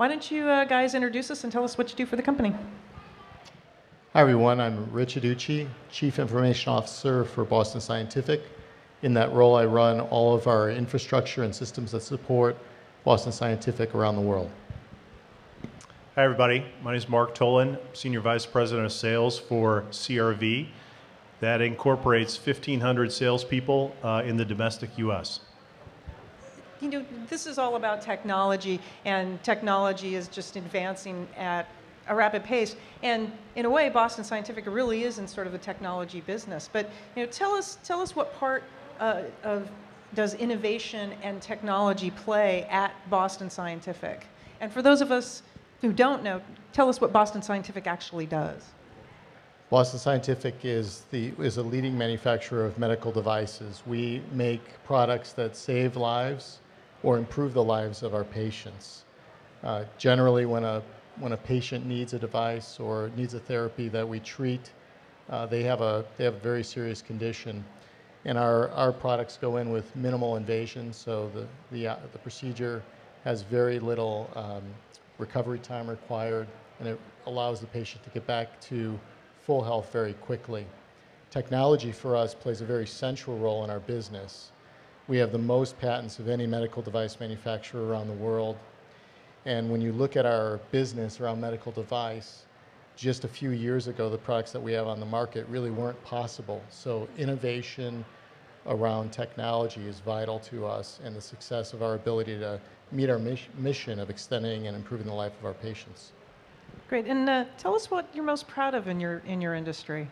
Why don't you uh, guys introduce us and tell us what you do for the company? Hi, everyone. I'm Rich Adduci, Chief Information Officer for Boston Scientific. In that role, I run all of our infrastructure and systems that support Boston Scientific around the world. Hi, everybody. My name is Mark Tolan, Senior Vice President of Sales for CRV. That incorporates 1,500 salespeople uh, in the domestic U.S you know, this is all about technology, and technology is just advancing at a rapid pace. And in a way, Boston Scientific really is in sort of the technology business. But you know, tell us, tell us what part uh, of does innovation and technology play at Boston Scientific? And for those of us who don't know, tell us what Boston Scientific actually does. Boston Scientific is, the, is a leading manufacturer of medical devices. We make products that save lives or improve the lives of our patients. Uh, generally, when a, when a patient needs a device or needs a therapy that we treat, uh, they, have a, they have a very serious condition. And our, our products go in with minimal invasion, so the, the, uh, the procedure has very little um, recovery time required, and it allows the patient to get back to full health very quickly. Technology for us plays a very central role in our business. We have the most patents of any medical device manufacturer around the world. And when you look at our business around medical device, just a few years ago, the products that we have on the market really weren't possible. So innovation around technology is vital to us and the success of our ability to meet our mission of extending and improving the life of our patients. Great, and uh, tell us what you're most proud of in your in your industry.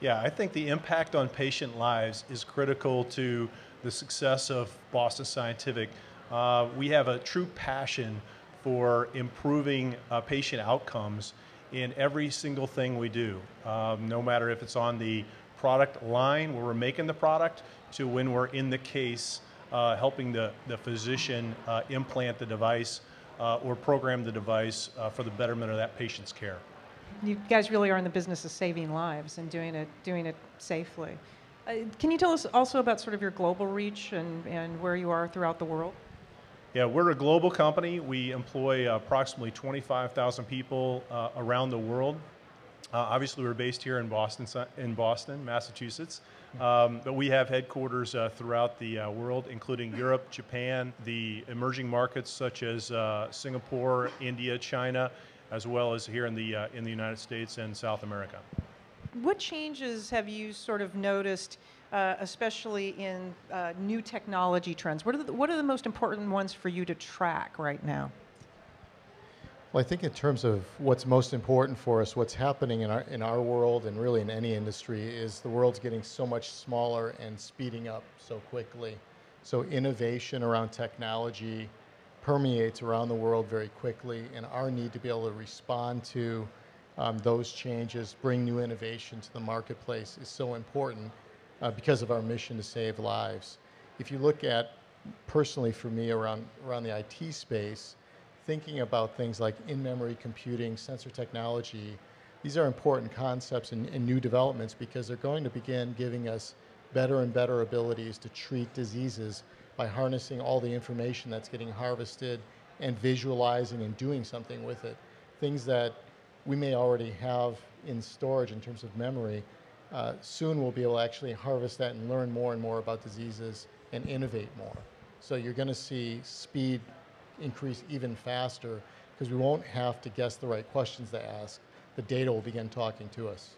Yeah, I think the impact on patient lives is critical to the success of Boston Scientific. Uh, we have a true passion for improving uh, patient outcomes in every single thing we do, um, no matter if it's on the product line where we're making the product to when we're in the case uh, helping the, the physician uh, implant the device uh, or program the device uh, for the betterment of that patient's care. You guys really are in the business of saving lives and doing it, doing it safely. Uh, can you tell us also about sort of your global reach and, and where you are throughout the world? Yeah, we're a global company. We employ approximately 25,000 people uh, around the world. Uh, obviously, we're based here in Boston, in Boston, Massachusetts, um, but we have headquarters uh, throughout the uh, world, including Europe, Japan, the emerging markets such as uh, Singapore, India, China, as well as here in the uh, in the United States and South America. What changes have you sort of noticed, uh, especially in uh, new technology trends? What are, the, what are the most important ones for you to track right now? Well, I think in terms of what's most important for us, what's happening in our, in our world and really in any industry is the world's getting so much smaller and speeding up so quickly. So innovation around technology permeates around the world very quickly and our need to be able to respond to um, those changes, bring new innovation to the marketplace is so important uh, because of our mission to save lives. If you look at personally for me around, around the IT space, thinking about things like in-memory computing, sensor technology, these are important concepts and, and new developments because they're going to begin giving us better and better abilities to treat diseases by harnessing all the information that's getting harvested and visualizing and doing something with it. Things that we may already have in storage in terms of memory, uh, soon we'll be able to actually harvest that and learn more and more about diseases and innovate more. So you're going to see speed increase even faster because we won't have to guess the right questions to ask. The data will begin talking to us.